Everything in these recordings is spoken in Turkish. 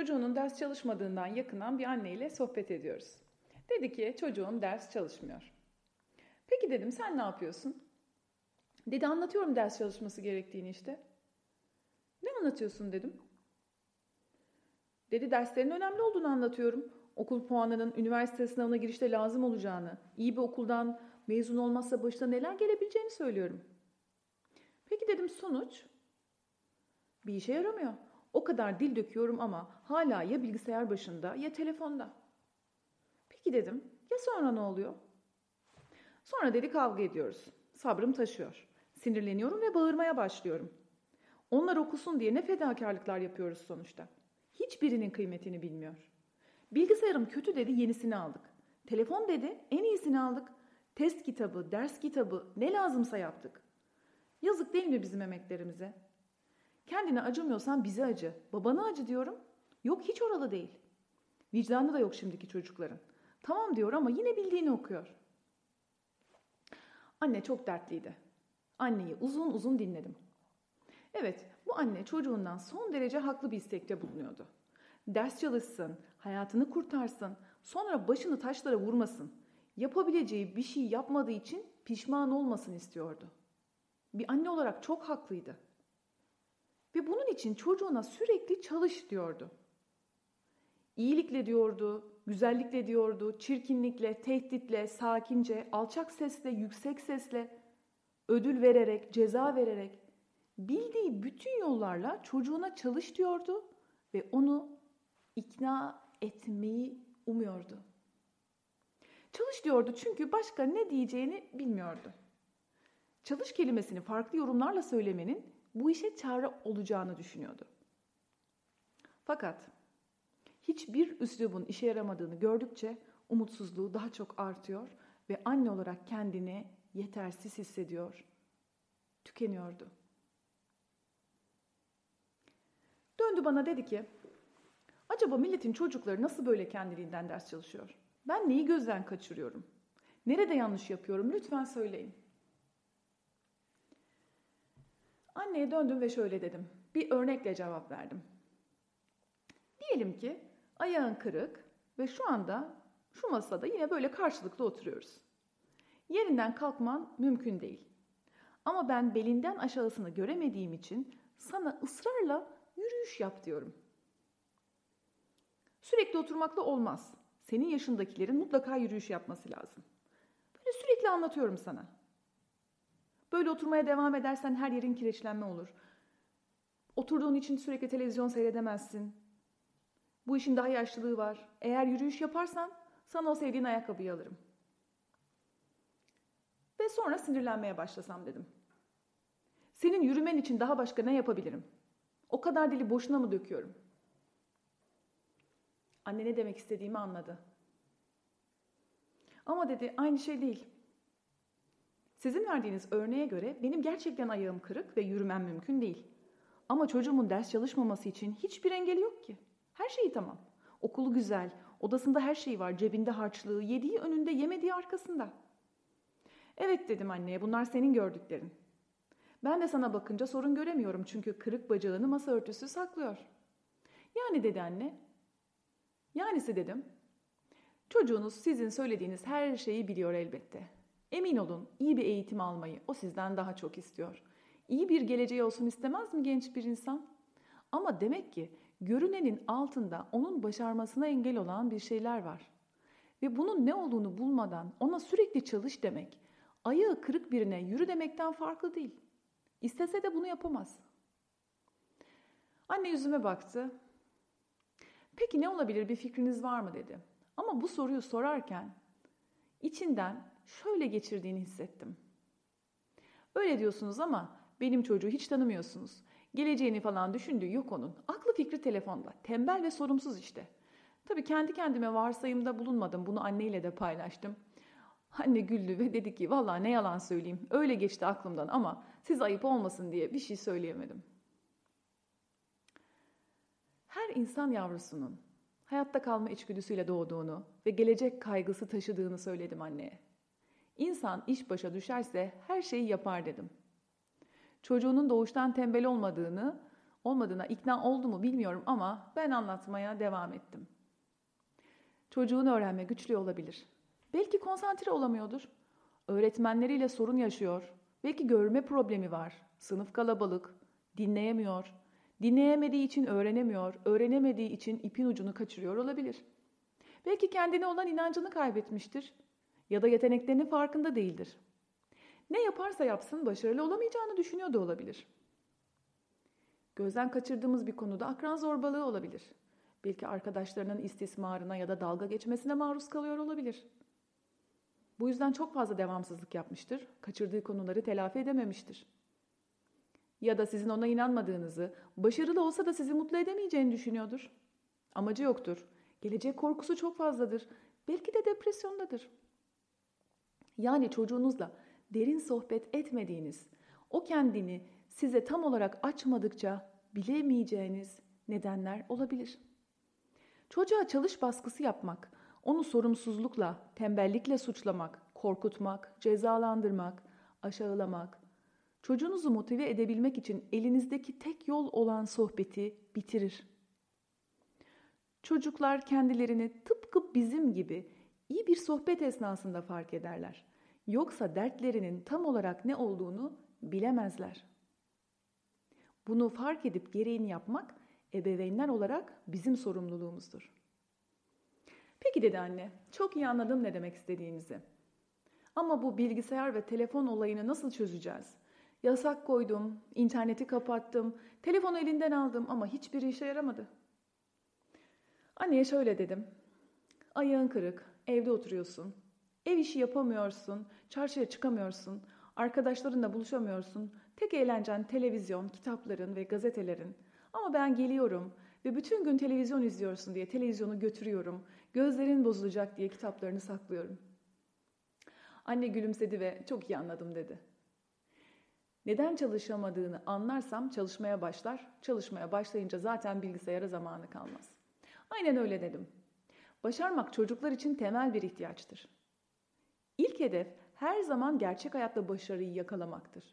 çocuğunun ders çalışmadığından yakınan bir anneyle sohbet ediyoruz. Dedi ki çocuğum ders çalışmıyor. Peki dedim sen ne yapıyorsun? Dedi anlatıyorum ders çalışması gerektiğini işte. Ne anlatıyorsun dedim. Dedi derslerin önemli olduğunu anlatıyorum. Okul puanının üniversite sınavına girişte lazım olacağını, iyi bir okuldan mezun olmazsa başına neler gelebileceğini söylüyorum. Peki dedim sonuç? Bir işe yaramıyor. O kadar dil döküyorum ama hala ya bilgisayar başında ya telefonda. Peki dedim ya sonra ne oluyor? Sonra dedi kavga ediyoruz. Sabrım taşıyor. Sinirleniyorum ve bağırmaya başlıyorum. Onlar okusun diye ne fedakarlıklar yapıyoruz sonuçta. Hiçbirinin kıymetini bilmiyor. Bilgisayarım kötü dedi yenisini aldık. Telefon dedi en iyisini aldık. Test kitabı, ders kitabı ne lazımsa yaptık. Yazık değil mi bizim emeklerimize? Kendine acımıyorsan bize acı. Babana acı diyorum. Yok hiç oralı değil. Vicdanı da yok şimdiki çocukların. Tamam diyor ama yine bildiğini okuyor. Anne çok dertliydi. Anneyi uzun uzun dinledim. Evet, bu anne çocuğundan son derece haklı bir istekte bulunuyordu. Ders çalışsın, hayatını kurtarsın, sonra başını taşlara vurmasın. Yapabileceği bir şey yapmadığı için pişman olmasın istiyordu. Bir anne olarak çok haklıydı. Ve bunun için çocuğuna sürekli çalış diyordu. İyilikle diyordu, güzellikle diyordu, çirkinlikle, tehditle, sakince, alçak sesle, yüksek sesle, ödül vererek, ceza vererek, bildiği bütün yollarla çocuğuna çalış diyordu ve onu ikna etmeyi umuyordu. Çalış diyordu çünkü başka ne diyeceğini bilmiyordu. Çalış kelimesini farklı yorumlarla söylemenin bu işe çare olacağını düşünüyordu. Fakat hiçbir üslubun işe yaramadığını gördükçe umutsuzluğu daha çok artıyor ve anne olarak kendini yetersiz hissediyor, tükeniyordu. Döndü bana dedi ki, acaba milletin çocukları nasıl böyle kendiliğinden ders çalışıyor? Ben neyi gözden kaçırıyorum? Nerede yanlış yapıyorum? Lütfen söyleyin. Anneye döndüm ve şöyle dedim. Bir örnekle cevap verdim. Diyelim ki ayağın kırık ve şu anda şu masada yine böyle karşılıklı oturuyoruz. Yerinden kalkman mümkün değil. Ama ben belinden aşağısını göremediğim için sana ısrarla yürüyüş yap diyorum. Sürekli oturmakla olmaz. Senin yaşındakilerin mutlaka yürüyüş yapması lazım. Böyle sürekli anlatıyorum sana. Böyle oturmaya devam edersen her yerin kireçlenme olur. Oturduğun için sürekli televizyon seyredemezsin. Bu işin daha yaşlılığı var. Eğer yürüyüş yaparsan sana o sevdiğin ayakkabıyı alırım. Ve sonra sinirlenmeye başlasam dedim. Senin yürümen için daha başka ne yapabilirim? O kadar dili boşuna mı döküyorum? Anne ne demek istediğimi anladı. Ama dedi aynı şey değil. Sizin verdiğiniz örneğe göre benim gerçekten ayağım kırık ve yürümem mümkün değil. Ama çocuğumun ders çalışmaması için hiçbir engeli yok ki. Her şeyi tamam. Okulu güzel, odasında her şey var, cebinde harçlığı, yediği önünde, yemediği arkasında. Evet dedim anneye, bunlar senin gördüklerin. Ben de sana bakınca sorun göremiyorum çünkü kırık bacağını masa örtüsü saklıyor. Yani dedi anne. Yanisi dedim. Çocuğunuz sizin söylediğiniz her şeyi biliyor elbette. Emin olun iyi bir eğitim almayı o sizden daha çok istiyor. İyi bir geleceği olsun istemez mi genç bir insan? Ama demek ki görünenin altında onun başarmasına engel olan bir şeyler var. Ve bunun ne olduğunu bulmadan ona sürekli çalış demek, ayağı kırık birine yürü demekten farklı değil. İstese de bunu yapamaz. Anne yüzüme baktı. Peki ne olabilir bir fikriniz var mı dedi. Ama bu soruyu sorarken içinden şöyle geçirdiğini hissettim. Öyle diyorsunuz ama benim çocuğu hiç tanımıyorsunuz. Geleceğini falan düşündüğü yok onun. Aklı fikri telefonda. Tembel ve sorumsuz işte. Tabii kendi kendime varsayımda bulunmadım. Bunu anneyle de paylaştım. Anne güldü ve dedi ki valla ne yalan söyleyeyim. Öyle geçti aklımdan ama siz ayıp olmasın diye bir şey söyleyemedim. Her insan yavrusunun hayatta kalma içgüdüsüyle doğduğunu ve gelecek kaygısı taşıdığını söyledim anneye. İnsan iş başa düşerse her şeyi yapar dedim. Çocuğunun doğuştan tembel olmadığını, olmadığına ikna oldu mu bilmiyorum ama ben anlatmaya devam ettim. Çocuğun öğrenme güçlü olabilir. Belki konsantre olamıyordur. Öğretmenleriyle sorun yaşıyor. Belki görme problemi var. Sınıf kalabalık. Dinleyemiyor. Dinleyemediği için öğrenemiyor. Öğrenemediği için ipin ucunu kaçırıyor olabilir. Belki kendine olan inancını kaybetmiştir. Ya da yeteneklerinin farkında değildir. Ne yaparsa yapsın başarılı olamayacağını düşünüyor da olabilir. Gözden kaçırdığımız bir konuda akran zorbalığı olabilir. Belki arkadaşlarının istismarına ya da dalga geçmesine maruz kalıyor olabilir. Bu yüzden çok fazla devamsızlık yapmıştır. Kaçırdığı konuları telafi edememiştir. Ya da sizin ona inanmadığınızı, başarılı olsa da sizi mutlu edemeyeceğini düşünüyordur. Amacı yoktur. Gelecek korkusu çok fazladır. Belki de depresyondadır. Yani çocuğunuzla derin sohbet etmediğiniz, o kendini size tam olarak açmadıkça bilemeyeceğiniz nedenler olabilir. Çocuğa çalış baskısı yapmak, onu sorumsuzlukla, tembellikle suçlamak, korkutmak, cezalandırmak, aşağılamak, çocuğunuzu motive edebilmek için elinizdeki tek yol olan sohbeti bitirir. Çocuklar kendilerini tıpkı bizim gibi iyi bir sohbet esnasında fark ederler. Yoksa dertlerinin tam olarak ne olduğunu bilemezler. Bunu fark edip gereğini yapmak ebeveynler olarak bizim sorumluluğumuzdur. Peki dedi anne, çok iyi anladım ne demek istediğinizi. Ama bu bilgisayar ve telefon olayını nasıl çözeceğiz? Yasak koydum, interneti kapattım, telefonu elinden aldım ama hiçbir işe yaramadı. Anneye şöyle dedim. Ayağın kırık, evde oturuyorsun. Ev işi yapamıyorsun, çarşıya çıkamıyorsun, arkadaşlarınla buluşamıyorsun. Tek eğlencen televizyon, kitapların ve gazetelerin. Ama ben geliyorum ve bütün gün televizyon izliyorsun diye televizyonu götürüyorum. Gözlerin bozulacak diye kitaplarını saklıyorum. Anne gülümsedi ve çok iyi anladım dedi. Neden çalışamadığını anlarsam çalışmaya başlar. Çalışmaya başlayınca zaten bilgisayara zamanı kalmaz. Aynen öyle dedim. Başarmak çocuklar için temel bir ihtiyaçtır. İlk hedef her zaman gerçek hayatta başarıyı yakalamaktır.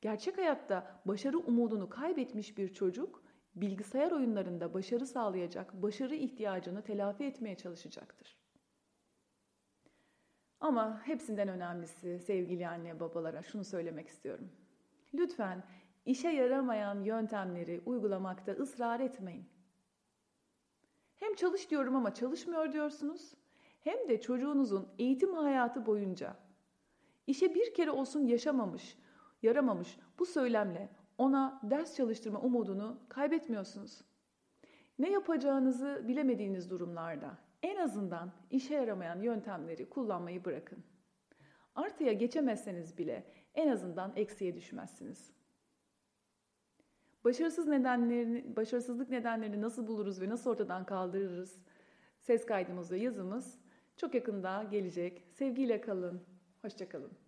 Gerçek hayatta başarı umudunu kaybetmiş bir çocuk bilgisayar oyunlarında başarı sağlayacak başarı ihtiyacını telafi etmeye çalışacaktır. Ama hepsinden önemlisi sevgili anne babalara şunu söylemek istiyorum. Lütfen işe yaramayan yöntemleri uygulamakta ısrar etmeyin. Hem çalış diyorum ama çalışmıyor diyorsunuz. Hem de çocuğunuzun eğitim hayatı boyunca işe bir kere olsun yaşamamış, yaramamış bu söylemle ona ders çalıştırma umudunu kaybetmiyorsunuz. Ne yapacağınızı bilemediğiniz durumlarda en azından işe yaramayan yöntemleri kullanmayı bırakın. Artıya geçemezseniz bile en azından eksiye düşmezsiniz. Başarısız nedenlerini, başarısızlık nedenlerini nasıl buluruz ve nasıl ortadan kaldırırız? Ses kaydımız ve yazımız çok yakında gelecek. Sevgiyle kalın. Hoşçakalın.